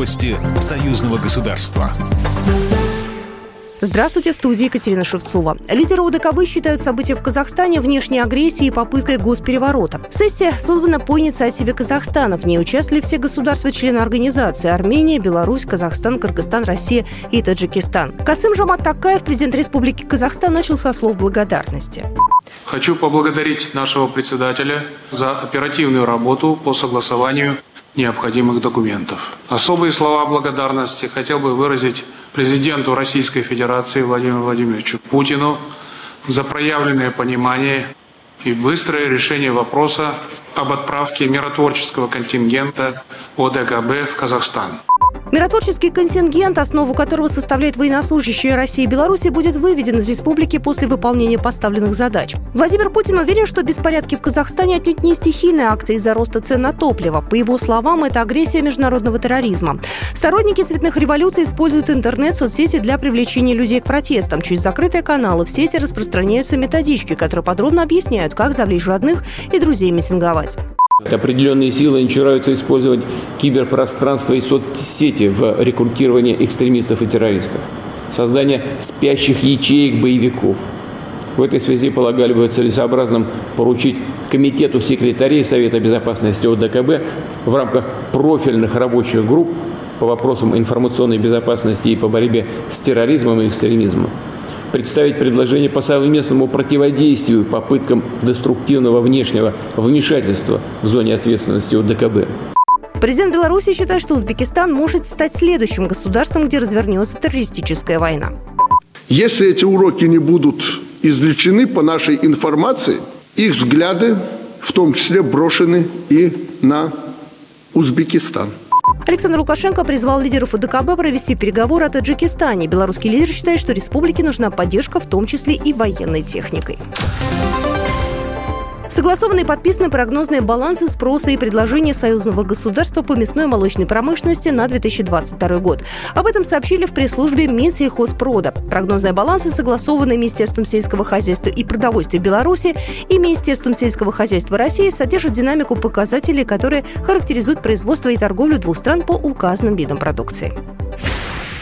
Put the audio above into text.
Новости союзного государства. Здравствуйте, в студии Екатерина Шевцова. Лидеры ОДКБ считают события в Казахстане внешней агрессией и попыткой госпереворота. Сессия созвана по инициативе Казахстана. В ней участвовали все государства-члены организации – Армения, Беларусь, Казахстан, Кыргызстан, Россия и Таджикистан. Касым Жамат Такаев, президент Республики Казахстан, начал со слов благодарности. Хочу поблагодарить нашего председателя за оперативную работу по согласованию необходимых документов. Особые слова благодарности хотел бы выразить президенту Российской Федерации Владимиру Владимировичу Путину за проявленное понимание и быстрое решение вопроса об отправке миротворческого контингента ОДКБ в Казахстан. Миротворческий контингент, основу которого составляют военнослужащие России и Беларуси, будет выведен из республики после выполнения поставленных задач. Владимир Путин уверен, что беспорядки в Казахстане отнюдь не стихийная акция из-за роста цен на топливо. По его словам, это агрессия международного терроризма. Сторонники цветных революций используют интернет, соцсети для привлечения людей к протестам. Через закрытые каналы в сети распространяются методички, которые подробно объясняют, как завлечь родных и друзей митинговать. Определенные силы начинаются использовать киберпространство и соцсети в рекрутировании экстремистов и террористов. Создание спящих ячеек боевиков. В этой связи полагали бы целесообразным поручить Комитету секретарей Совета безопасности ОДКБ в рамках профильных рабочих групп по вопросам информационной безопасности и по борьбе с терроризмом и экстремизмом представить предложение по совместному противодействию попыткам деструктивного внешнего вмешательства в зоне ответственности ОДКБ. Президент Беларуси считает, что Узбекистан может стать следующим государством, где развернется террористическая война. Если эти уроки не будут извлечены по нашей информации, их взгляды в том числе брошены и на Узбекистан. Александр Лукашенко призвал лидеров УДКБ провести переговоры о Таджикистане. Белорусский лидер считает, что республике нужна поддержка, в том числе и военной техникой. Согласованы и подписаны прогнозные балансы спроса и предложения союзного государства по мясной и молочной промышленности на 2022 год. Об этом сообщили в пресс-службе Минсельхозпрода. Прогнозные балансы согласованы Министерством сельского хозяйства и продовольствия Беларуси и Министерством сельского хозяйства России содержат динамику показателей, которые характеризуют производство и торговлю двух стран по указанным видам продукции.